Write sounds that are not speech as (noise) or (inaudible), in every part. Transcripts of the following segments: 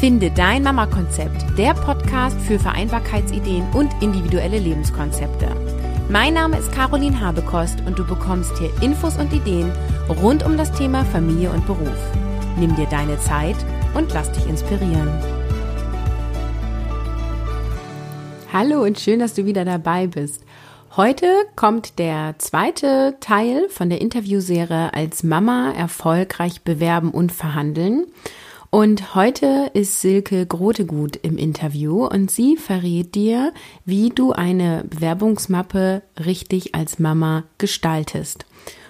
Finde dein Mama-Konzept, der Podcast für Vereinbarkeitsideen und individuelle Lebenskonzepte. Mein Name ist Caroline Habekost und du bekommst hier Infos und Ideen rund um das Thema Familie und Beruf. Nimm dir deine Zeit und lass dich inspirieren. Hallo und schön, dass du wieder dabei bist. Heute kommt der zweite Teil von der Interviewserie als Mama erfolgreich bewerben und verhandeln. Und heute ist Silke Grotegut im Interview und sie verrät dir, wie du eine Bewerbungsmappe richtig als Mama gestaltest.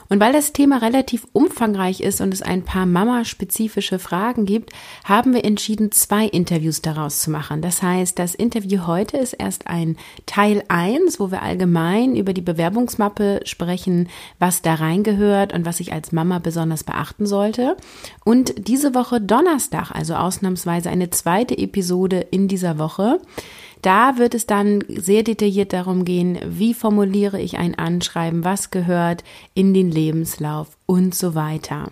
Und weil das Thema relativ umfangreich ist und es ein paar Mama-spezifische Fragen gibt, haben wir entschieden, zwei Interviews daraus zu machen. Das heißt, das Interview heute ist erst ein Teil 1, wo wir allgemein über die Bewerbungsmappe sprechen, was da reingehört und was ich als Mama besonders beachten sollte. Und diese Woche Donnerstag, also ausnahmsweise eine zweite Episode in dieser Woche. Da wird es dann sehr detailliert darum gehen, wie formuliere ich ein Anschreiben, was gehört in den Lebenslauf und so weiter.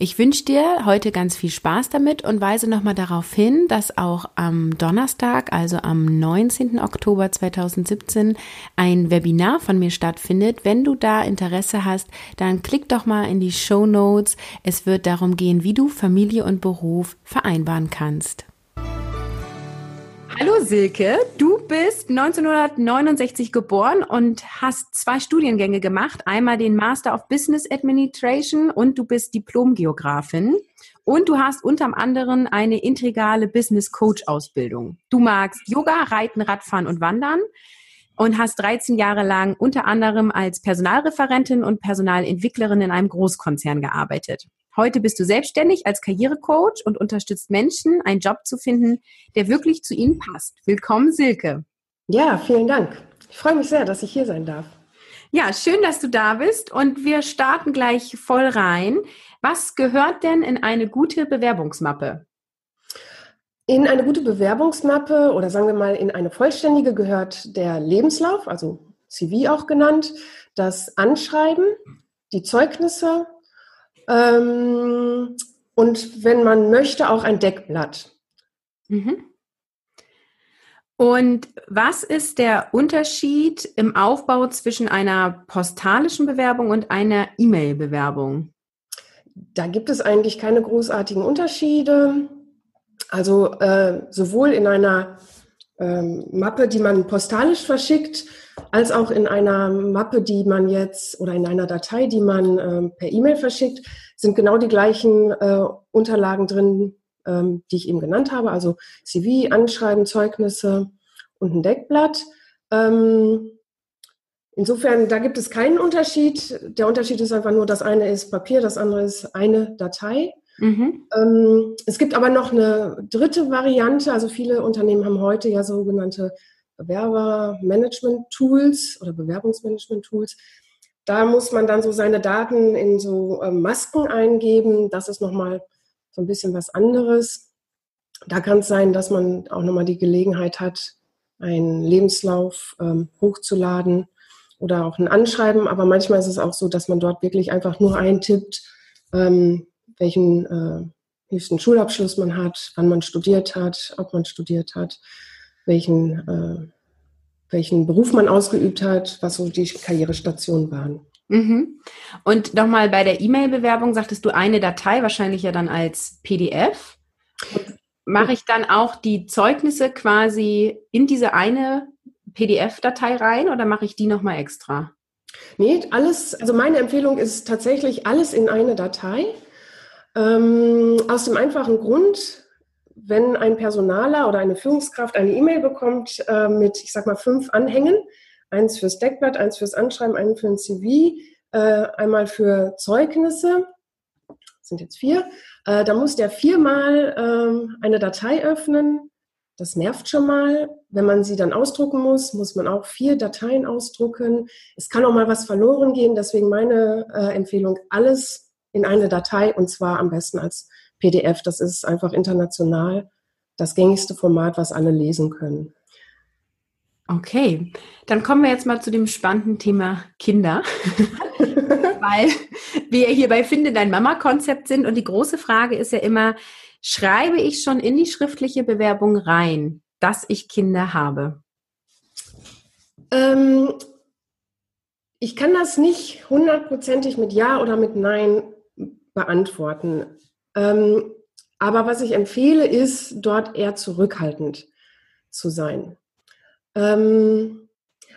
Ich wünsche dir heute ganz viel Spaß damit und weise nochmal darauf hin, dass auch am Donnerstag, also am 19. Oktober 2017, ein Webinar von mir stattfindet. Wenn du da Interesse hast, dann klick doch mal in die Show Notes. Es wird darum gehen, wie du Familie und Beruf vereinbaren kannst. Hallo Silke, du bist 1969 geboren und hast zwei Studiengänge gemacht. Einmal den Master of Business Administration und du bist Diplomgeografin. Und du hast unter anderem eine integrale Business Coach Ausbildung. Du magst Yoga, Reiten, Radfahren und Wandern und hast 13 Jahre lang unter anderem als Personalreferentin und Personalentwicklerin in einem Großkonzern gearbeitet. Heute bist du selbstständig als Karrierecoach und unterstützt Menschen, einen Job zu finden, der wirklich zu ihnen passt. Willkommen, Silke. Ja, vielen Dank. Ich freue mich sehr, dass ich hier sein darf. Ja, schön, dass du da bist und wir starten gleich voll rein. Was gehört denn in eine gute Bewerbungsmappe? In eine gute Bewerbungsmappe oder sagen wir mal in eine vollständige gehört der Lebenslauf, also CV auch genannt, das Anschreiben, die Zeugnisse, ähm, und wenn man möchte, auch ein Deckblatt. Mhm. Und was ist der Unterschied im Aufbau zwischen einer postalischen Bewerbung und einer E-Mail-Bewerbung? Da gibt es eigentlich keine großartigen Unterschiede. Also äh, sowohl in einer ähm, Mappe, die man postalisch verschickt, als auch in einer Mappe, die man jetzt oder in einer Datei, die man ähm, per E-Mail verschickt, sind genau die gleichen äh, Unterlagen drin, ähm, die ich eben genannt habe. Also CV, Anschreiben, Zeugnisse und ein Deckblatt. Ähm, insofern, da gibt es keinen Unterschied. Der Unterschied ist einfach nur, das eine ist Papier, das andere ist eine Datei. Mhm. Ähm, es gibt aber noch eine dritte Variante. Also viele Unternehmen haben heute ja sogenannte Bewerbermanagement-Tools oder Bewerbungsmanagement-Tools. Da muss man dann so seine Daten in so ähm, Masken eingeben. Das ist nochmal so ein bisschen was anderes. Da kann es sein, dass man auch nochmal die Gelegenheit hat, einen Lebenslauf ähm, hochzuladen oder auch ein Anschreiben. Aber manchmal ist es auch so, dass man dort wirklich einfach nur eintippt, ähm, welchen äh, höchsten Schulabschluss man hat, wann man studiert hat, ob man studiert hat welchen, äh, welchen Beruf man ausgeübt hat, was so die Karrierestationen waren. Mhm. Und nochmal bei der E-Mail-Bewerbung sagtest du eine Datei, wahrscheinlich ja dann als PDF. Mache ich dann auch die Zeugnisse quasi in diese eine PDF-Datei rein oder mache ich die nochmal extra? Nee, alles, also meine Empfehlung ist tatsächlich alles in eine Datei. Ähm, aus dem einfachen Grund, wenn ein Personaler oder eine Führungskraft eine E-Mail bekommt äh, mit, ich sag mal, fünf Anhängen, eins fürs Deckblatt, eins fürs Anschreiben, eins für ein CV, äh, einmal für Zeugnisse, sind jetzt vier, äh, da muss der viermal ähm, eine Datei öffnen. Das nervt schon mal. Wenn man sie dann ausdrucken muss, muss man auch vier Dateien ausdrucken. Es kann auch mal was verloren gehen. Deswegen meine äh, Empfehlung, alles in eine Datei und zwar am besten als PDF. Das ist einfach international das gängigste Format, was alle lesen können. Okay, dann kommen wir jetzt mal zu dem spannenden Thema Kinder, (laughs) weil wir hier bei Finde dein Mama-Konzept sind und die große Frage ist ja immer, Schreibe ich schon in die schriftliche Bewerbung rein, dass ich Kinder habe? Ähm, ich kann das nicht hundertprozentig mit Ja oder mit Nein beantworten. Ähm, aber was ich empfehle, ist, dort eher zurückhaltend zu sein. Ähm,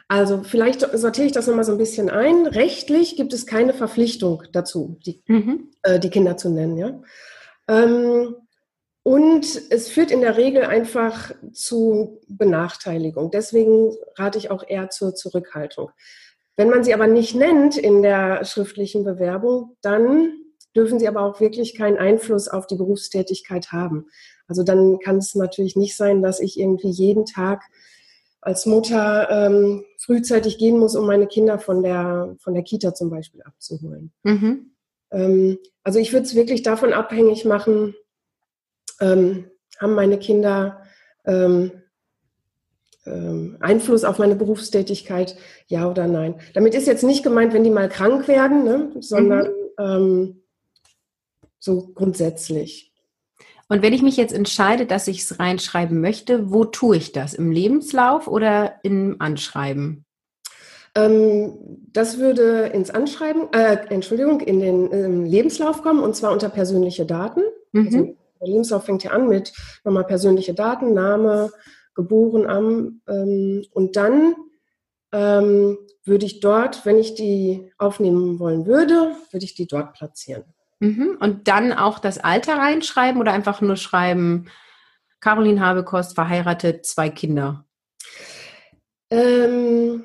also vielleicht sortiere ich das nochmal so ein bisschen ein. Rechtlich gibt es keine Verpflichtung dazu, die, mhm. äh, die Kinder zu nennen. Ja? Ähm, und es führt in der Regel einfach zu Benachteiligung. Deswegen rate ich auch eher zur Zurückhaltung. Wenn man sie aber nicht nennt in der schriftlichen Bewerbung, dann dürfen sie aber auch wirklich keinen Einfluss auf die Berufstätigkeit haben. Also dann kann es natürlich nicht sein, dass ich irgendwie jeden Tag als Mutter ähm, frühzeitig gehen muss, um meine Kinder von der, von der Kita zum Beispiel abzuholen. Mhm. Ähm, also ich würde es wirklich davon abhängig machen, ähm, haben meine Kinder ähm, ähm, Einfluss auf meine Berufstätigkeit, ja oder nein. Damit ist jetzt nicht gemeint, wenn die mal krank werden, ne, sondern mhm. So grundsätzlich. Und wenn ich mich jetzt entscheide, dass ich es reinschreiben möchte, wo tue ich das? Im Lebenslauf oder im Anschreiben? Ähm, das würde ins Anschreiben, äh, Entschuldigung, in den ähm, Lebenslauf kommen und zwar unter persönliche Daten. Mhm. Also, der Lebenslauf fängt ja an mit nochmal persönliche Daten, Name, geboren am ähm, und dann ähm, würde ich dort, wenn ich die aufnehmen wollen würde, würde ich die dort platzieren. Mhm. Und dann auch das Alter reinschreiben oder einfach nur schreiben, Caroline Habekost, verheiratet, zwei Kinder? Ähm,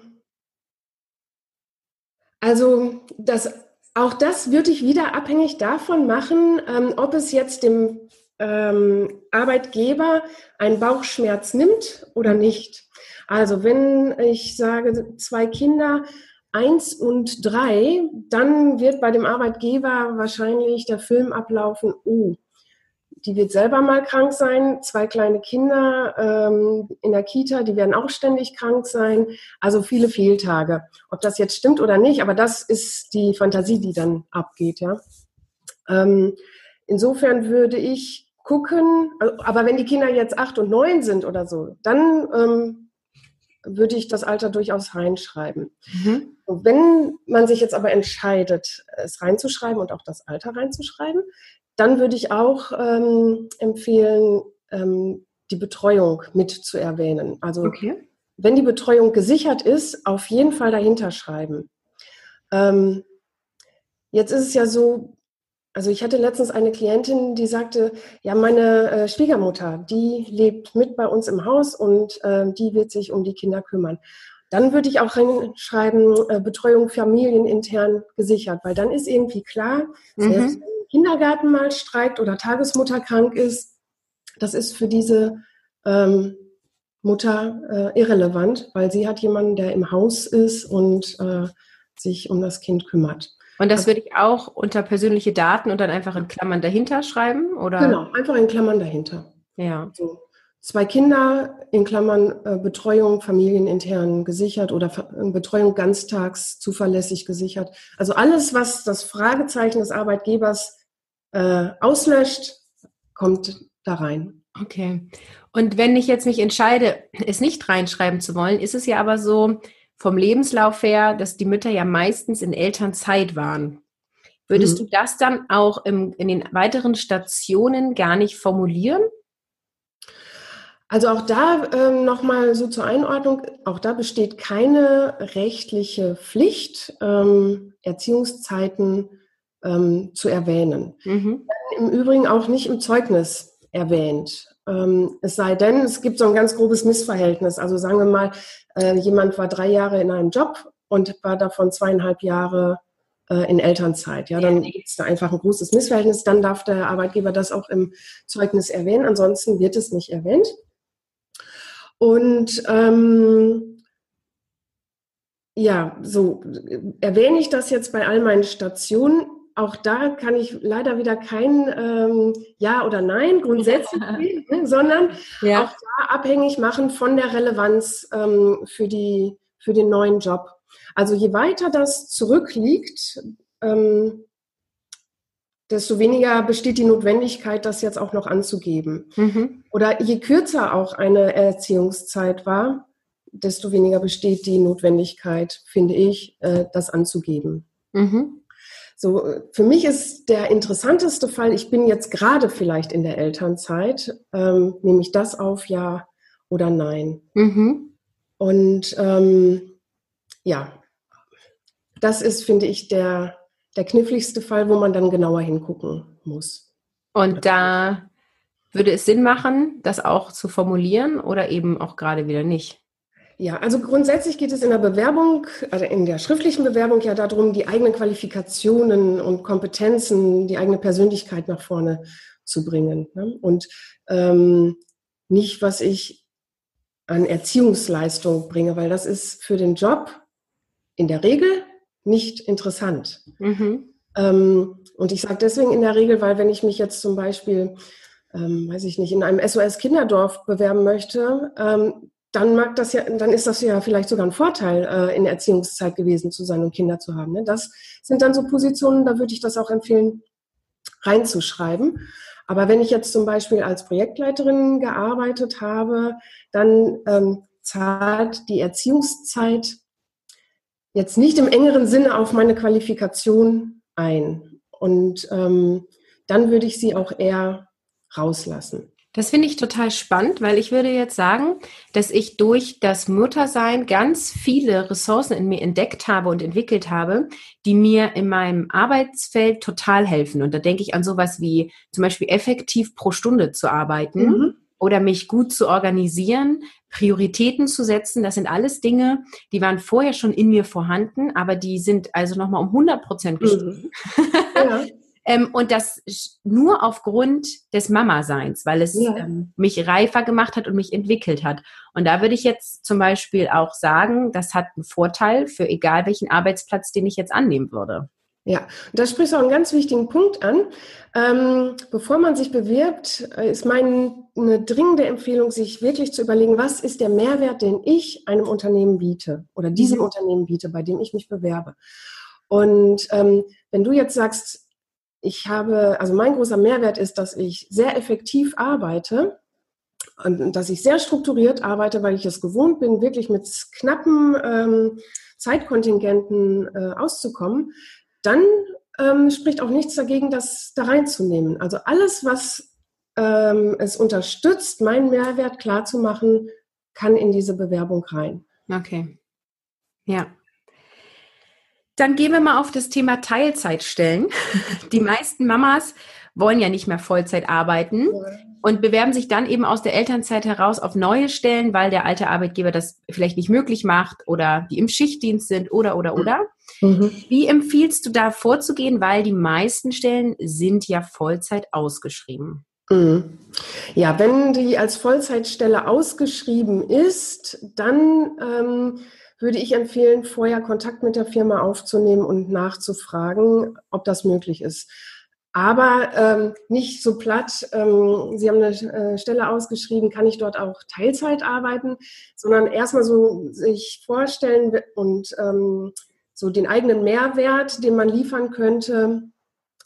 also das, auch das würde ich wieder abhängig davon machen, ähm, ob es jetzt dem ähm, Arbeitgeber einen Bauchschmerz nimmt oder nicht. Also wenn ich sage, zwei Kinder, eins und drei, dann wird bei dem Arbeitgeber wahrscheinlich der Film ablaufen, oh, die wird selber mal krank sein, zwei kleine Kinder ähm, in der Kita, die werden auch ständig krank sein, also viele Fehltage. Ob das jetzt stimmt oder nicht, aber das ist die Fantasie, die dann abgeht, ja. Ähm, insofern würde ich gucken, aber wenn die Kinder jetzt acht und neun sind oder so, dann ähm, würde ich das Alter durchaus reinschreiben. Mhm. wenn man sich jetzt aber entscheidet, es reinzuschreiben und auch das Alter reinzuschreiben, dann würde ich auch ähm, empfehlen, ähm, die Betreuung mit zu erwähnen. Also okay. wenn die Betreuung gesichert ist, auf jeden Fall dahinter schreiben. Ähm, jetzt ist es ja so, also ich hatte letztens eine Klientin, die sagte, ja, meine äh, Schwiegermutter, die lebt mit bei uns im Haus und äh, die wird sich um die Kinder kümmern. Dann würde ich auch reinschreiben, äh, Betreuung familienintern gesichert, weil dann ist irgendwie klar, mhm. selbst wenn Kindergarten mal streikt oder Tagesmutter krank ist, das ist für diese ähm, Mutter äh, irrelevant, weil sie hat jemanden, der im Haus ist und äh, sich um das Kind kümmert. Und das würde ich auch unter persönliche Daten und dann einfach in Klammern dahinter schreiben, oder? Genau, einfach in Klammern dahinter. Ja. So. Zwei Kinder in Klammern äh, Betreuung familienintern gesichert oder äh, Betreuung ganztags zuverlässig gesichert. Also alles, was das Fragezeichen des Arbeitgebers äh, auslöscht, kommt da rein. Okay. Und wenn ich jetzt mich entscheide, es nicht reinschreiben zu wollen, ist es ja aber so, vom Lebenslauf her, dass die Mütter ja meistens in Elternzeit waren. Würdest mhm. du das dann auch im, in den weiteren Stationen gar nicht formulieren? Also auch da ähm, nochmal so zur Einordnung, auch da besteht keine rechtliche Pflicht, ähm, Erziehungszeiten ähm, zu erwähnen. Mhm. Im Übrigen auch nicht im Zeugnis erwähnt. Ähm, es sei denn, es gibt so ein ganz grobes Missverhältnis. Also sagen wir mal, äh, jemand war drei Jahre in einem Job und war davon zweieinhalb Jahre äh, in Elternzeit. Ja, dann gibt es da einfach ein großes Missverhältnis. Dann darf der Arbeitgeber das auch im Zeugnis erwähnen. Ansonsten wird es nicht erwähnt. Und ähm, ja, so erwähne ich das jetzt bei all meinen Stationen auch da kann ich leider wieder kein ähm, Ja oder Nein grundsätzlich geben, ne, sondern ja. auch da abhängig machen von der Relevanz ähm, für, die, für den neuen Job. Also je weiter das zurückliegt, ähm, desto weniger besteht die Notwendigkeit, das jetzt auch noch anzugeben. Mhm. Oder je kürzer auch eine Erziehungszeit war, desto weniger besteht die Notwendigkeit, finde ich, äh, das anzugeben. Mhm. So, für mich ist der interessanteste Fall, ich bin jetzt gerade vielleicht in der Elternzeit, ähm, nehme ich das auf, ja oder nein. Mhm. Und ähm, ja, das ist, finde ich, der, der kniffligste Fall, wo man dann genauer hingucken muss. Und da würde es Sinn machen, das auch zu formulieren oder eben auch gerade wieder nicht? Ja, also grundsätzlich geht es in der Bewerbung, also in der schriftlichen Bewerbung ja darum, die eigenen Qualifikationen und Kompetenzen, die eigene Persönlichkeit nach vorne zu bringen. Ne? Und ähm, nicht, was ich an Erziehungsleistung bringe, weil das ist für den Job in der Regel nicht interessant. Mhm. Ähm, und ich sage deswegen in der Regel, weil wenn ich mich jetzt zum Beispiel, ähm, weiß ich nicht, in einem SOS-Kinderdorf bewerben möchte, ähm, dann mag das ja, dann ist das ja vielleicht sogar ein Vorteil, äh, in der Erziehungszeit gewesen zu sein und Kinder zu haben. Ne? Das sind dann so Positionen, da würde ich das auch empfehlen, reinzuschreiben. Aber wenn ich jetzt zum Beispiel als Projektleiterin gearbeitet habe, dann ähm, zahlt die Erziehungszeit jetzt nicht im engeren Sinne auf meine Qualifikation ein. Und ähm, dann würde ich sie auch eher rauslassen. Das finde ich total spannend, weil ich würde jetzt sagen, dass ich durch das Muttersein ganz viele Ressourcen in mir entdeckt habe und entwickelt habe, die mir in meinem Arbeitsfeld total helfen. Und da denke ich an sowas wie zum Beispiel effektiv pro Stunde zu arbeiten. Mhm oder mich gut zu organisieren, Prioritäten zu setzen. Das sind alles Dinge, die waren vorher schon in mir vorhanden, aber die sind also nochmal um 100 Prozent gestiegen. Mhm. Ja. (laughs) ähm, und das nur aufgrund des Mama-Seins, weil es ja. ähm, mich reifer gemacht hat und mich entwickelt hat. Und da würde ich jetzt zum Beispiel auch sagen, das hat einen Vorteil für egal welchen Arbeitsplatz, den ich jetzt annehmen würde. Ja, und da sprichst du auch einen ganz wichtigen Punkt an. Ähm, bevor man sich bewirbt, äh, ist meine dringende Empfehlung, sich wirklich zu überlegen, was ist der Mehrwert, den ich einem Unternehmen biete oder diesem mhm. Unternehmen biete, bei dem ich mich bewerbe. Und ähm, wenn du jetzt sagst, ich habe, also mein großer Mehrwert ist, dass ich sehr effektiv arbeite und dass ich sehr strukturiert arbeite, weil ich es gewohnt bin, wirklich mit knappen ähm, Zeitkontingenten äh, auszukommen, dann ähm, spricht auch nichts dagegen, das da reinzunehmen. Also alles, was ähm, es unterstützt, meinen Mehrwert klarzumachen, kann in diese Bewerbung rein. Okay. Ja. Dann gehen wir mal auf das Thema Teilzeitstellen. (laughs) Die meisten Mamas wollen ja nicht mehr Vollzeit arbeiten und bewerben sich dann eben aus der Elternzeit heraus auf neue Stellen, weil der alte Arbeitgeber das vielleicht nicht möglich macht oder die im Schichtdienst sind oder oder oder. Mhm. Wie empfiehlst du da vorzugehen, weil die meisten Stellen sind ja Vollzeit ausgeschrieben? Mhm. Ja, wenn die als Vollzeitstelle ausgeschrieben ist, dann ähm, würde ich empfehlen, vorher Kontakt mit der Firma aufzunehmen und nachzufragen, ob das möglich ist aber ähm, nicht so platt, ähm, Sie haben eine äh, Stelle ausgeschrieben, kann ich dort auch Teilzeit arbeiten, sondern erstmal so sich vorstellen und ähm, so den eigenen Mehrwert, den man liefern könnte,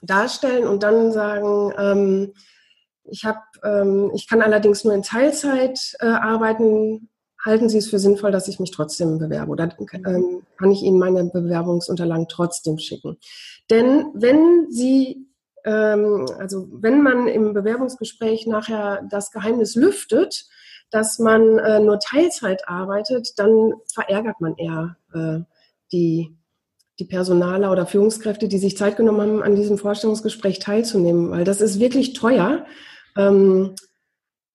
darstellen und dann sagen, ähm, ich habe, ähm, ich kann allerdings nur in Teilzeit äh, arbeiten. Halten Sie es für sinnvoll, dass ich mich trotzdem bewerbe oder ähm, kann ich Ihnen meine Bewerbungsunterlagen trotzdem schicken? Denn wenn Sie ähm, also wenn man im Bewerbungsgespräch nachher das Geheimnis lüftet, dass man äh, nur Teilzeit arbeitet, dann verärgert man eher äh, die, die Personaler oder Führungskräfte, die sich Zeit genommen haben, an diesem Vorstellungsgespräch teilzunehmen, weil das ist wirklich teuer. Ähm,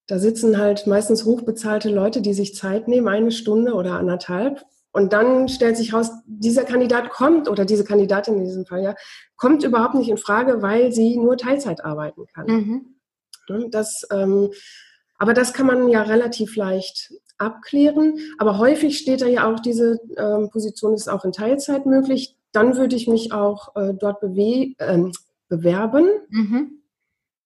da sitzen halt meistens hochbezahlte Leute, die sich Zeit nehmen, eine Stunde oder anderthalb, und dann stellt sich raus, dieser Kandidat kommt oder diese Kandidatin in diesem Fall ja, kommt überhaupt nicht in Frage, weil sie nur Teilzeit arbeiten kann. Mhm. Ne, das, ähm, aber das kann man ja relativ leicht abklären. Aber häufig steht da ja auch, diese ähm, Position ist auch in Teilzeit möglich. Dann würde ich mich auch äh, dort bewe ähm, bewerben. Mhm.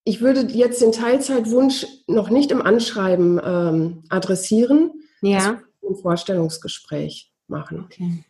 Ich würde jetzt den Teilzeitwunsch noch nicht im Anschreiben ähm, adressieren. Ja. Im Vorstellungsgespräch machen. Okay.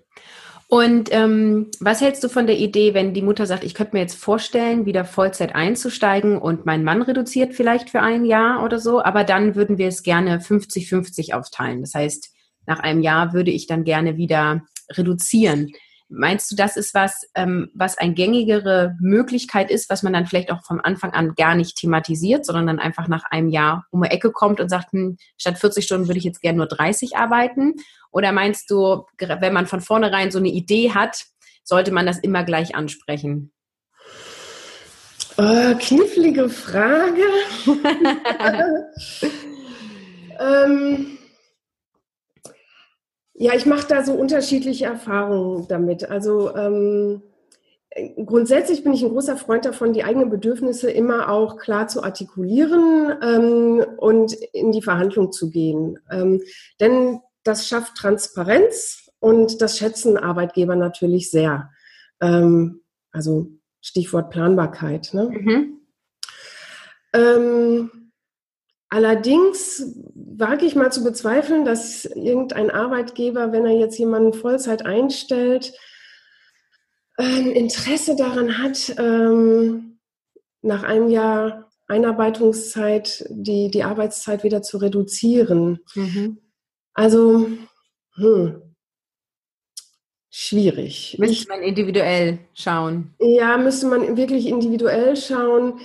Und ähm, was hältst du von der Idee, wenn die Mutter sagt, ich könnte mir jetzt vorstellen, wieder Vollzeit einzusteigen und mein Mann reduziert vielleicht für ein Jahr oder so, aber dann würden wir es gerne 50-50 aufteilen. Das heißt, nach einem Jahr würde ich dann gerne wieder reduzieren. Meinst du, das ist was, ähm, was eine gängigere Möglichkeit ist, was man dann vielleicht auch vom Anfang an gar nicht thematisiert, sondern dann einfach nach einem Jahr um die Ecke kommt und sagt, hm, statt 40 Stunden würde ich jetzt gerne nur 30 arbeiten? Oder meinst du, wenn man von vornherein so eine Idee hat, sollte man das immer gleich ansprechen? Oh, knifflige Frage. (laughs) (laughs) ähm, ja, ich mache da so unterschiedliche Erfahrungen damit. Also ähm, grundsätzlich bin ich ein großer Freund davon, die eigenen Bedürfnisse immer auch klar zu artikulieren ähm, und in die Verhandlung zu gehen. Ähm, denn das schafft Transparenz und das schätzen Arbeitgeber natürlich sehr. Ähm, also Stichwort Planbarkeit. Ne? Mhm. Ähm, Allerdings wage ich mal zu bezweifeln, dass irgendein Arbeitgeber, wenn er jetzt jemanden Vollzeit einstellt, ein Interesse daran hat, ähm, nach einem Jahr Einarbeitungszeit die, die Arbeitszeit wieder zu reduzieren. Mhm. Also, hm, schwierig. Müsste man individuell schauen. Ja, müsste man wirklich individuell schauen.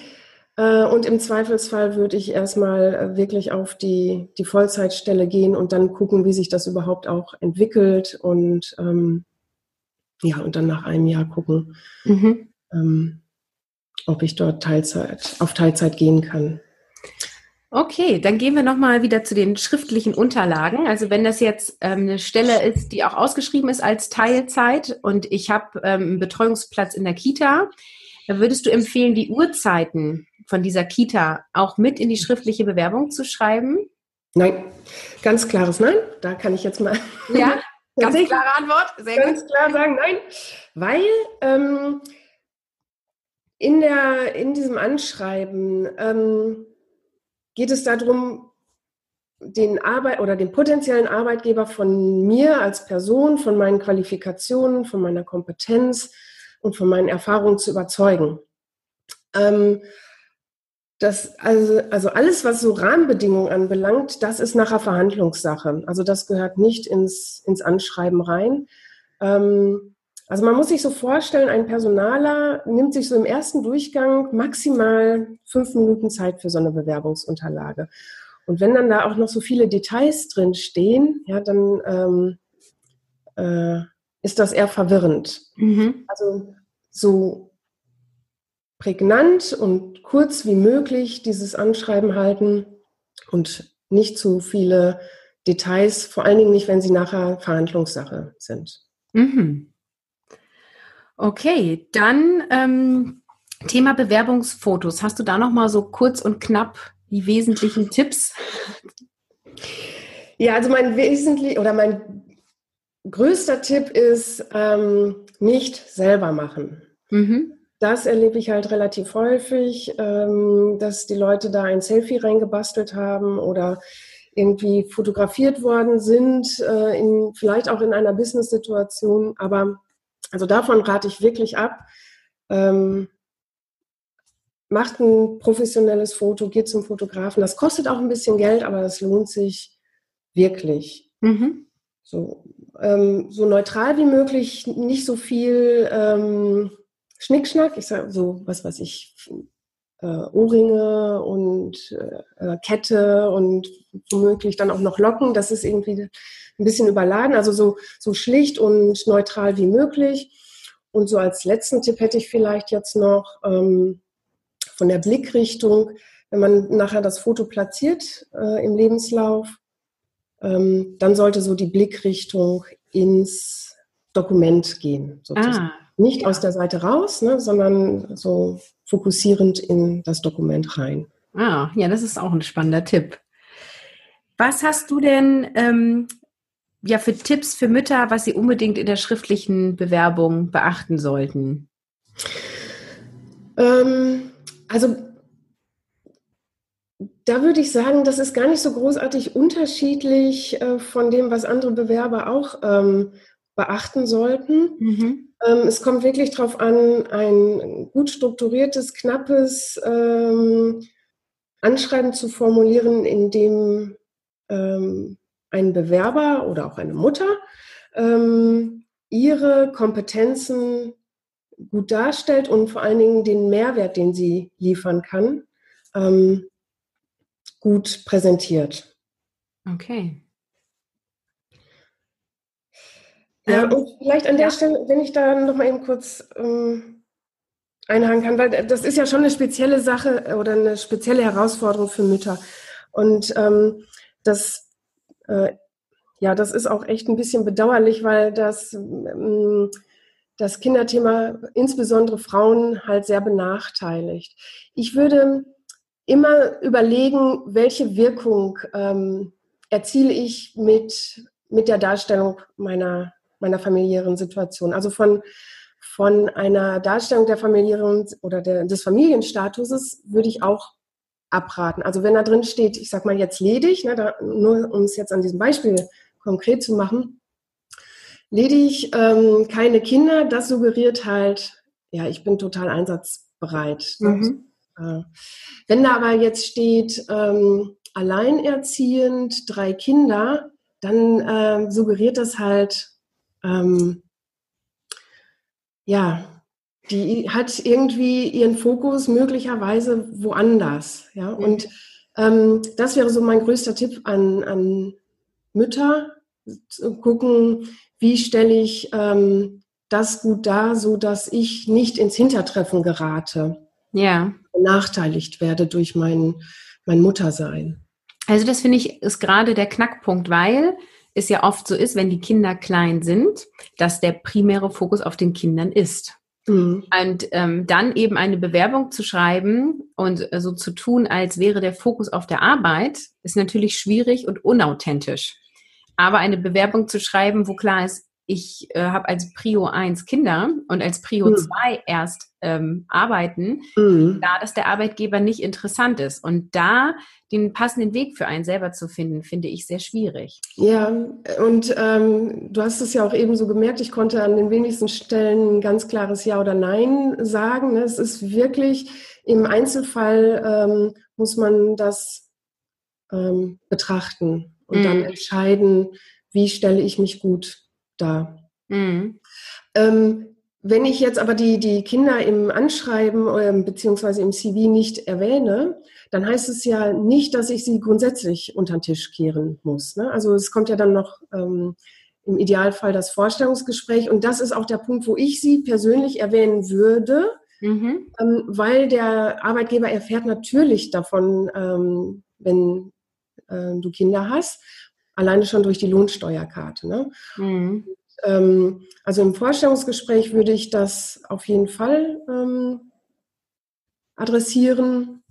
Äh, und im Zweifelsfall würde ich erstmal äh, wirklich auf die, die Vollzeitstelle gehen und dann gucken, wie sich das überhaupt auch entwickelt und ähm, ja, und dann nach einem Jahr gucken, mhm. ähm, ob ich dort Teilzeit, auf Teilzeit gehen kann. Okay, dann gehen wir nochmal wieder zu den schriftlichen Unterlagen. Also wenn das jetzt ähm, eine Stelle ist, die auch ausgeschrieben ist als Teilzeit und ich habe ähm, einen Betreuungsplatz in der Kita, würdest du empfehlen, die Uhrzeiten von dieser Kita auch mit in die schriftliche Bewerbung zu schreiben? Nein, ganz klares Nein. Da kann ich jetzt mal. Ja, (laughs) ganz klare Antwort. Sehr ganz gut. klar sagen Nein, weil ähm, in, der, in diesem Anschreiben ähm, geht es darum, den Arbeit oder den potenziellen Arbeitgeber von mir als Person, von meinen Qualifikationen, von meiner Kompetenz und von meinen Erfahrungen zu überzeugen. Ähm, das, also, also alles, was so Rahmenbedingungen anbelangt, das ist nachher Verhandlungssache. Also das gehört nicht ins, ins Anschreiben rein. Ähm, also man muss sich so vorstellen, ein Personaler nimmt sich so im ersten Durchgang maximal fünf Minuten Zeit für so eine Bewerbungsunterlage. Und wenn dann da auch noch so viele Details drin stehen, ja, dann ähm, äh, ist das eher verwirrend. Mhm. Also so prägnant und kurz wie möglich dieses Anschreiben halten und nicht zu viele Details, vor allen Dingen nicht, wenn sie nachher Verhandlungssache sind. Mhm. Okay, dann ähm, Thema Bewerbungsfotos. Hast du da noch mal so kurz und knapp die wesentlichen Tipps? Ja, also mein wesentlich oder mein größter Tipp ist ähm, nicht selber machen. Mhm das erlebe ich halt relativ häufig, ähm, dass die Leute da ein Selfie reingebastelt haben oder irgendwie fotografiert worden sind, äh, in, vielleicht auch in einer Business-Situation. Aber also davon rate ich wirklich ab. Ähm, macht ein professionelles Foto, geht zum Fotografen. Das kostet auch ein bisschen Geld, aber das lohnt sich wirklich. Mhm. So, ähm, so neutral wie möglich, nicht so viel ähm, Schnickschnack, ich sage so, was weiß ich, äh, Ohrringe und äh, äh, Kette und womöglich dann auch noch Locken. Das ist irgendwie ein bisschen überladen. Also so, so schlicht und neutral wie möglich. Und so als letzten Tipp hätte ich vielleicht jetzt noch ähm, von der Blickrichtung, wenn man nachher das Foto platziert äh, im Lebenslauf, ähm, dann sollte so die Blickrichtung ins Dokument gehen. Sozusagen. Ah, nicht aus der Seite raus, ne, sondern so fokussierend in das Dokument rein. Ah, ja, das ist auch ein spannender Tipp. Was hast du denn ähm, ja für Tipps für Mütter, was sie unbedingt in der schriftlichen Bewerbung beachten sollten? Ähm, also da würde ich sagen, das ist gar nicht so großartig unterschiedlich äh, von dem, was andere Bewerber auch ähm, beachten sollten. Mhm. Ähm, es kommt wirklich darauf an, ein gut strukturiertes, knappes ähm, Anschreiben zu formulieren, in dem ähm, ein Bewerber oder auch eine Mutter ähm, ihre Kompetenzen gut darstellt und vor allen Dingen den Mehrwert, den sie liefern kann, ähm, gut präsentiert. Okay. Ja, ähm, und vielleicht an der ja. Stelle, wenn ich da noch mal eben kurz ähm, einhaken kann, weil das ist ja schon eine spezielle Sache oder eine spezielle Herausforderung für Mütter. Und ähm, das, äh, ja, das ist auch echt ein bisschen bedauerlich, weil das, ähm, das Kinderthema insbesondere Frauen halt sehr benachteiligt. Ich würde immer überlegen, welche Wirkung ähm, erziele ich mit, mit der Darstellung meiner meiner familiären Situation. Also von, von einer Darstellung der familiären oder der, des Familienstatuses würde ich auch abraten. Also wenn da drin steht, ich sag mal jetzt ledig, ne, da, nur um es jetzt an diesem Beispiel konkret zu machen, ledig, ähm, keine Kinder, das suggeriert halt, ja, ich bin total einsatzbereit. Mhm. Äh, wenn da aber jetzt steht, ähm, alleinerziehend, drei Kinder, dann äh, suggeriert das halt, ähm, ja, die hat irgendwie ihren Fokus möglicherweise woanders. Ja? Und ähm, das wäre so mein größter Tipp an, an Mütter, zu gucken, wie stelle ich ähm, das gut dar, so dass ich nicht ins Hintertreffen gerate. Ja. Benachteiligt werde durch mein, mein Muttersein. Also das finde ich ist gerade der Knackpunkt, weil es ja oft so ist, wenn die Kinder klein sind, dass der primäre Fokus auf den Kindern ist. Mhm. Und ähm, dann eben eine Bewerbung zu schreiben und äh, so zu tun, als wäre der Fokus auf der Arbeit, ist natürlich schwierig und unauthentisch. Aber eine Bewerbung zu schreiben, wo klar ist, ich äh, habe als Prio 1 Kinder und als Prio mhm. 2 erst ähm, arbeiten, mhm. da dass der Arbeitgeber nicht interessant ist. Und da den passenden Weg für einen selber zu finden, finde ich sehr schwierig. Ja, und ähm, du hast es ja auch eben so gemerkt, ich konnte an den wenigsten Stellen ein ganz klares Ja oder Nein sagen. Ne? Es ist wirklich im Einzelfall ähm, muss man das ähm, betrachten und mhm. dann entscheiden, wie stelle ich mich gut da. Mhm. Ähm, wenn ich jetzt aber die, die Kinder im Anschreiben äh, beziehungsweise im CV nicht erwähne, dann heißt es ja nicht, dass ich sie grundsätzlich unter den Tisch kehren muss. Ne? Also es kommt ja dann noch ähm, im Idealfall das Vorstellungsgespräch und das ist auch der Punkt, wo ich sie persönlich erwähnen würde, mhm. ähm, weil der Arbeitgeber erfährt natürlich davon, ähm, wenn äh, du Kinder hast alleine schon durch die Lohnsteuerkarte. Ne? Mhm. Ähm, also im Vorstellungsgespräch würde ich das auf jeden Fall ähm, adressieren,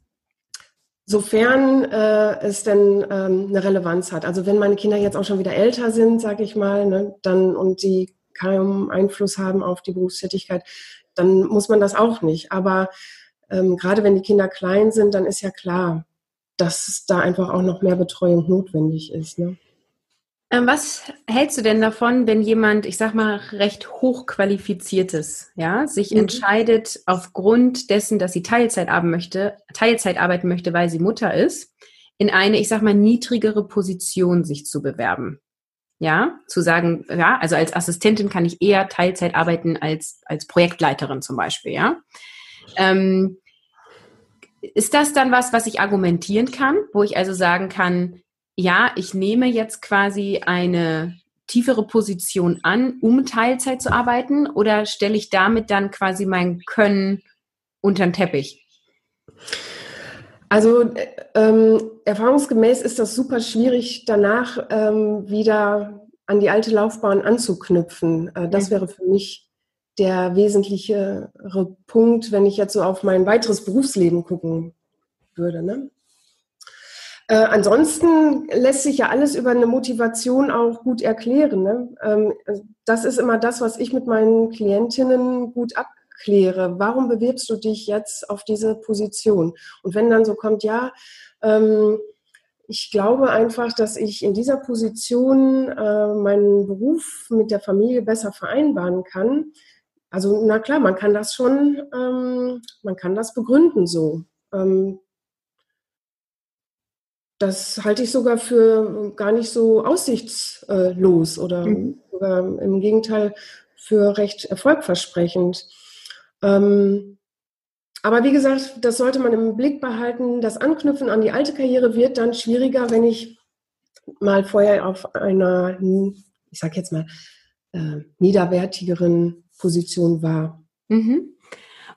sofern äh, es denn ähm, eine Relevanz hat. Also wenn meine Kinder jetzt auch schon wieder älter sind, sage ich mal, ne, dann und sie keinen Einfluss haben auf die Berufstätigkeit, dann muss man das auch nicht. Aber ähm, gerade wenn die Kinder klein sind, dann ist ja klar, dass da einfach auch noch mehr Betreuung notwendig ist. Ne? Ähm, was hältst du denn davon, wenn jemand, ich sag mal, recht hochqualifiziertes, ja, sich mhm. entscheidet, aufgrund dessen, dass sie Teilzeit arbeiten möchte, Teilzeit arbeiten möchte, weil sie Mutter ist, in eine, ich sag mal, niedrigere Position sich zu bewerben? Ja, zu sagen, ja, also als Assistentin kann ich eher Teilzeit arbeiten als, als Projektleiterin zum Beispiel, ja. Ähm, ist das dann was, was ich argumentieren kann, wo ich also sagen kann, ja, ich nehme jetzt quasi eine tiefere Position an, um Teilzeit zu arbeiten, oder stelle ich damit dann quasi mein Können unter den Teppich? Also ähm, erfahrungsgemäß ist das super schwierig, danach ähm, wieder an die alte Laufbahn anzuknüpfen. Äh, das wäre für mich der wesentlichere Punkt, wenn ich jetzt so auf mein weiteres Berufsleben gucken würde. Ne? Äh, ansonsten lässt sich ja alles über eine Motivation auch gut erklären. Ne? Ähm, das ist immer das, was ich mit meinen Klientinnen gut abkläre. Warum bewirbst du dich jetzt auf diese Position? Und wenn dann so kommt, ja, ähm, ich glaube einfach, dass ich in dieser Position äh, meinen Beruf mit der Familie besser vereinbaren kann. Also na klar, man kann das schon, ähm, man kann das begründen so. Ähm, das halte ich sogar für gar nicht so aussichtslos oder mhm. sogar im Gegenteil für recht erfolgversprechend. Ähm, aber wie gesagt, das sollte man im Blick behalten. Das Anknüpfen an die alte Karriere wird dann schwieriger, wenn ich mal vorher auf einer, ich sag jetzt mal, äh, niederwertigeren Position war. Mhm.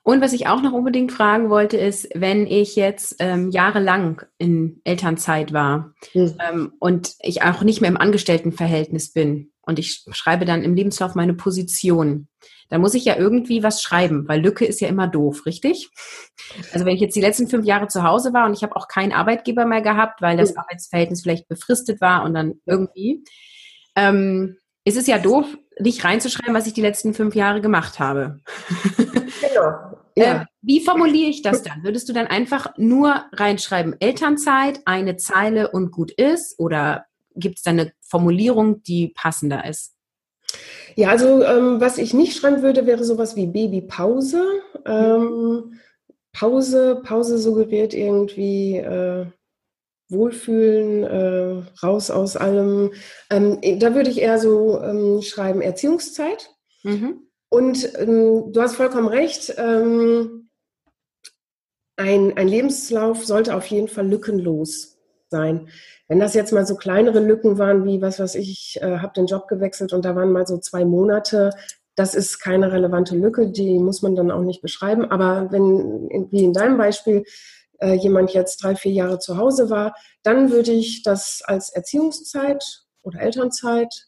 Und was ich auch noch unbedingt fragen wollte, ist, wenn ich jetzt ähm, jahrelang in Elternzeit war mhm. ähm, und ich auch nicht mehr im Angestelltenverhältnis bin und ich schreibe dann im Lebenslauf meine Position, dann muss ich ja irgendwie was schreiben, weil Lücke ist ja immer doof, richtig? Also wenn ich jetzt die letzten fünf Jahre zu Hause war und ich habe auch keinen Arbeitgeber mehr gehabt, weil das mhm. Arbeitsverhältnis vielleicht befristet war und dann irgendwie, ähm, ist es ja doof, nicht reinzuschreiben, was ich die letzten fünf Jahre gemacht habe. Genau. (laughs) Ja. Äh, wie formuliere ich das dann? Würdest du dann einfach nur reinschreiben, Elternzeit, eine Zeile und gut ist? Oder gibt es da eine Formulierung, die passender ist? Ja, also ähm, was ich nicht schreiben würde, wäre sowas wie Babypause. Ähm, Pause, Pause suggeriert irgendwie äh, Wohlfühlen, äh, raus aus allem. Ähm, da würde ich eher so ähm, schreiben Erziehungszeit. Mhm. Und ähm, du hast vollkommen recht. Ähm, ein, ein Lebenslauf sollte auf jeden Fall lückenlos sein. Wenn das jetzt mal so kleinere Lücken waren, wie was weiß ich, ich äh, habe den Job gewechselt und da waren mal so zwei Monate, das ist keine relevante Lücke, die muss man dann auch nicht beschreiben. Aber wenn, wie in deinem Beispiel, äh, jemand jetzt drei, vier Jahre zu Hause war, dann würde ich das als Erziehungszeit oder Elternzeit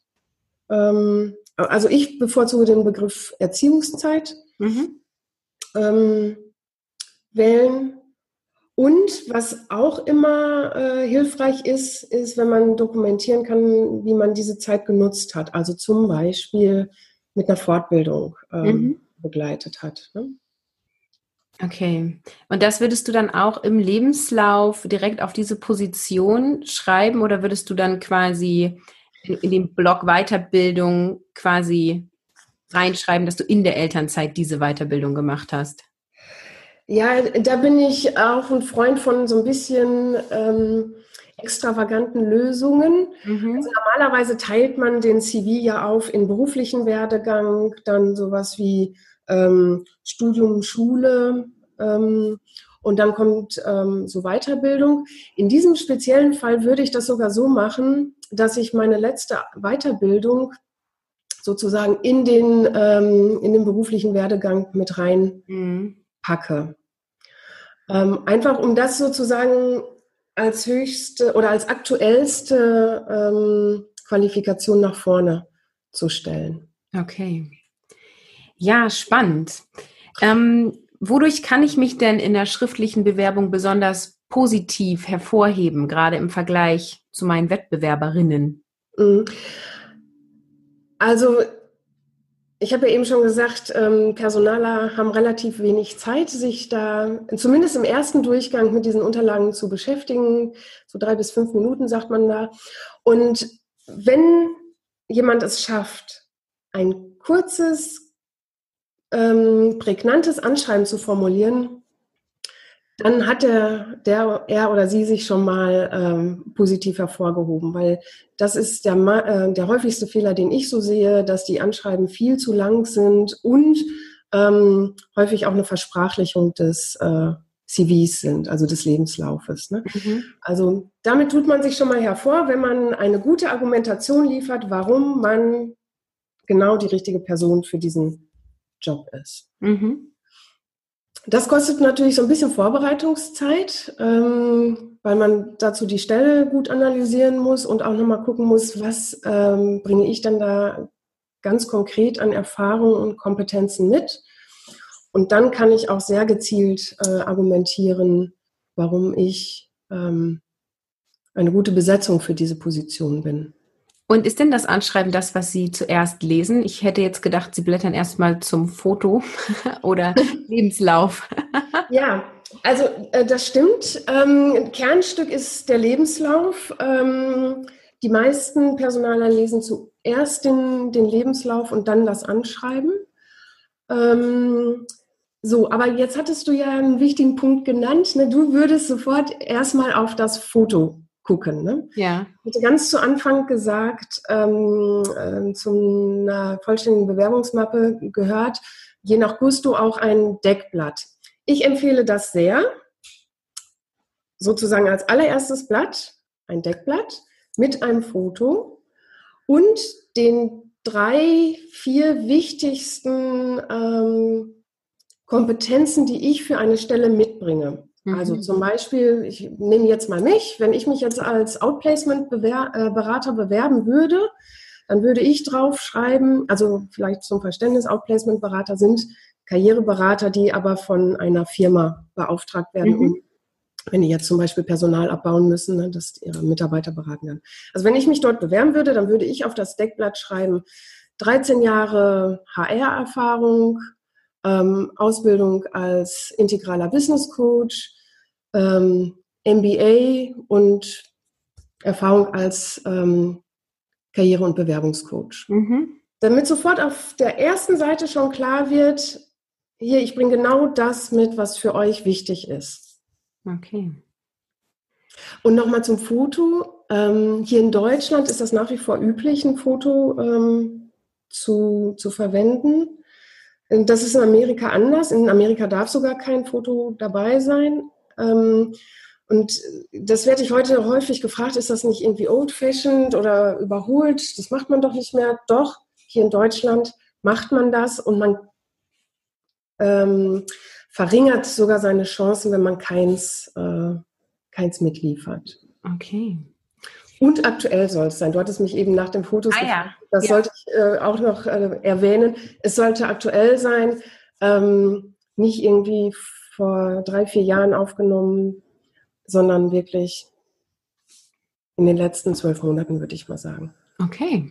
ähm, also ich bevorzuge den Begriff Erziehungszeit mhm. ähm, wählen. Und was auch immer äh, hilfreich ist, ist, wenn man dokumentieren kann, wie man diese Zeit genutzt hat. Also zum Beispiel mit einer Fortbildung ähm, mhm. begleitet hat. Ne? Okay. Und das würdest du dann auch im Lebenslauf direkt auf diese Position schreiben oder würdest du dann quasi in, in den Blog Weiterbildung quasi reinschreiben, dass du in der Elternzeit diese Weiterbildung gemacht hast? Ja, da bin ich auch ein Freund von so ein bisschen ähm, extravaganten Lösungen. Mhm. Also normalerweise teilt man den CV ja auf in beruflichen Werdegang, dann sowas wie ähm, Studium, Schule, ähm, und dann kommt ähm, so Weiterbildung. In diesem speziellen Fall würde ich das sogar so machen, dass ich meine letzte Weiterbildung sozusagen in den, ähm, in den beruflichen Werdegang mit reinpacke. Mhm. Ähm, einfach um das sozusagen als höchste oder als aktuellste ähm, Qualifikation nach vorne zu stellen. Okay. Ja, spannend. Ähm, Wodurch kann ich mich denn in der schriftlichen Bewerbung besonders positiv hervorheben, gerade im Vergleich zu meinen Wettbewerberinnen? Mhm. Also ich habe ja eben schon gesagt, ähm, Personaler haben relativ wenig Zeit, sich da zumindest im ersten Durchgang mit diesen Unterlagen zu beschäftigen. So drei bis fünf Minuten sagt man da. Und wenn jemand es schafft, ein kurzes, ähm, prägnantes Anschreiben zu formulieren, dann hat der, der, er oder sie sich schon mal ähm, positiv hervorgehoben, weil das ist der, äh, der häufigste Fehler, den ich so sehe, dass die Anschreiben viel zu lang sind und ähm, häufig auch eine Versprachlichung des äh, CVs sind, also des Lebenslaufes. Ne? Mhm. Also damit tut man sich schon mal hervor, wenn man eine gute Argumentation liefert, warum man genau die richtige Person für diesen Job ist. Mhm. Das kostet natürlich so ein bisschen Vorbereitungszeit, ähm, weil man dazu die Stelle gut analysieren muss und auch nochmal gucken muss, was ähm, bringe ich dann da ganz konkret an Erfahrungen und Kompetenzen mit. Und dann kann ich auch sehr gezielt äh, argumentieren, warum ich ähm, eine gute Besetzung für diese Position bin. Und ist denn das Anschreiben das, was Sie zuerst lesen? Ich hätte jetzt gedacht, Sie blättern erstmal zum Foto (laughs) oder (laughs) Lebenslauf. ja, Also äh, das stimmt. Ähm, Kernstück ist der Lebenslauf. Ähm, die meisten Personaler lesen zuerst den, den Lebenslauf und dann das Anschreiben. Ähm, so, aber jetzt hattest du ja einen wichtigen Punkt genannt. Ne? Du würdest sofort erstmal auf das Foto gucken. Ne? Ja. Ich hatte ganz zu Anfang gesagt, ähm, äh, zu einer vollständigen Bewerbungsmappe gehört, je nach Gusto auch ein Deckblatt. Ich empfehle das sehr. Sozusagen als allererstes Blatt, ein Deckblatt mit einem Foto und den drei, vier wichtigsten ähm, Kompetenzen, die ich für eine Stelle mitbringe. Mhm. Also zum Beispiel, ich nehme jetzt mal mich, wenn ich mich jetzt als Outplacement-Berater äh, bewerben würde, dann würde ich drauf schreiben, also vielleicht zum Verständnis, Outplacement-Berater sind Karriereberater, die aber von einer Firma beauftragt werden, mhm. um, wenn die jetzt zum Beispiel Personal abbauen müssen, ne, dass ihre Mitarbeiter beraten werden. Also wenn ich mich dort bewerben würde, dann würde ich auf das Deckblatt schreiben, 13 Jahre HR-Erfahrung, ähm, Ausbildung als integraler Business Coach, ähm, MBA und Erfahrung als ähm, Karriere- und Bewerbungscoach. Mhm. Damit sofort auf der ersten Seite schon klar wird, hier, ich bringe genau das mit, was für euch wichtig ist. Okay. Und nochmal zum Foto. Ähm, hier in Deutschland ist das nach wie vor üblich, ein Foto ähm, zu, zu verwenden. Das ist in Amerika anders. In Amerika darf sogar kein Foto dabei sein. Ähm, und das werde ich heute häufig gefragt, ist das nicht irgendwie old-fashioned oder überholt? Das macht man doch nicht mehr. Doch, hier in Deutschland macht man das und man ähm, verringert sogar seine Chancen, wenn man keins, äh, keins mitliefert. Okay. Und aktuell soll es sein. Du hattest mich eben nach dem Fotos ah, ja. Das ja. sollte ich äh, auch noch äh, erwähnen. Es sollte aktuell sein, ähm, nicht irgendwie vor drei, vier Jahren aufgenommen, sondern wirklich in den letzten zwölf Monaten, würde ich mal sagen. Okay.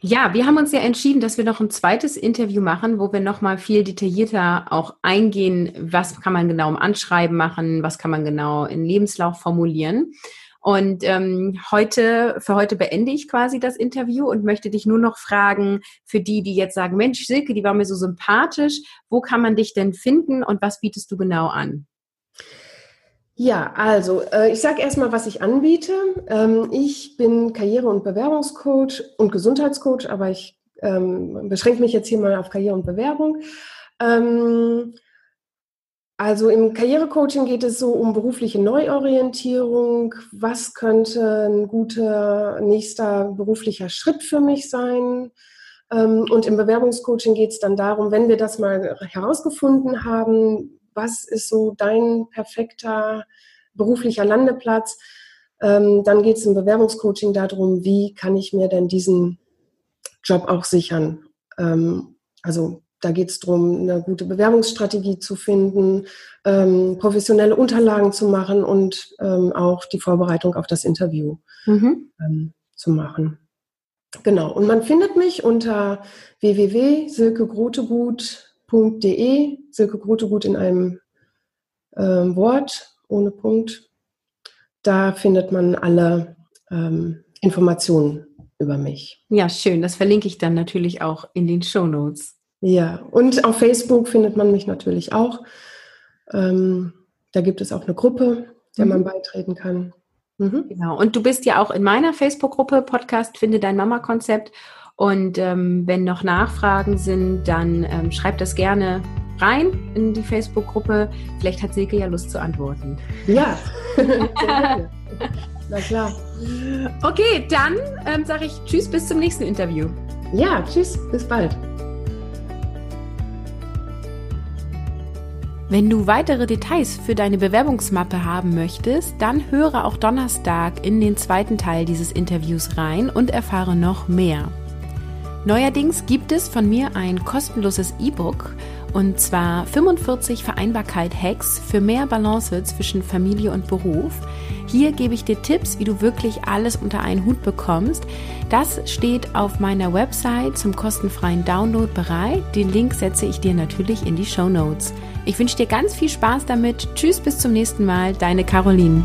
Ja, wir haben uns ja entschieden, dass wir noch ein zweites Interview machen, wo wir nochmal viel detaillierter auch eingehen, was kann man genau im Anschreiben machen, was kann man genau in Lebenslauf formulieren. Und ähm, heute, für heute beende ich quasi das Interview und möchte dich nur noch fragen, für die, die jetzt sagen, Mensch, Silke, die war mir so sympathisch, wo kann man dich denn finden und was bietest du genau an? Ja, also äh, ich sage erstmal, was ich anbiete. Ähm, ich bin Karriere- und Bewerbungscoach und Gesundheitscoach, aber ich ähm, beschränke mich jetzt hier mal auf Karriere und Bewerbung. Ähm, also im Karrierecoaching geht es so um berufliche Neuorientierung. Was könnte ein guter nächster beruflicher Schritt für mich sein? Ähm, und im Bewerbungscoaching geht es dann darum, wenn wir das mal herausgefunden haben, was ist so dein perfekter beruflicher Landeplatz, ähm, dann geht es im Bewerbungscoaching darum, wie kann ich mir denn diesen Job auch sichern? Ähm, also da geht es darum, eine gute Bewerbungsstrategie zu finden, ähm, professionelle Unterlagen zu machen und ähm, auch die Vorbereitung auf das Interview mhm. ähm, zu machen. Genau. Und man findet mich unter www.silkegrotegut.de, Silke Grotegut in einem ähm, Wort, ohne Punkt. Da findet man alle ähm, Informationen über mich. Ja, schön. Das verlinke ich dann natürlich auch in den Show Notes. Ja, und auf Facebook findet man mich natürlich auch. Ähm, da gibt es auch eine Gruppe, der mhm. man beitreten kann. Mhm. Genau. Und du bist ja auch in meiner Facebook-Gruppe Podcast Finde dein Mama-Konzept. Und ähm, wenn noch Nachfragen sind, dann ähm, schreib das gerne rein in die Facebook-Gruppe. Vielleicht hat Silke ja Lust zu antworten. Ja, (laughs) na klar. Okay, dann ähm, sage ich Tschüss, bis zum nächsten Interview. Ja, tschüss, bis bald. Wenn du weitere Details für deine Bewerbungsmappe haben möchtest, dann höre auch Donnerstag in den zweiten Teil dieses Interviews rein und erfahre noch mehr. Neuerdings gibt es von mir ein kostenloses E-Book und zwar 45 Vereinbarkeit-Hacks für mehr Balance zwischen Familie und Beruf. Hier gebe ich dir Tipps, wie du wirklich alles unter einen Hut bekommst. Das steht auf meiner Website zum kostenfreien Download bereit. Den Link setze ich dir natürlich in die Show Notes. Ich wünsche dir ganz viel Spaß damit. Tschüss, bis zum nächsten Mal. Deine Caroline.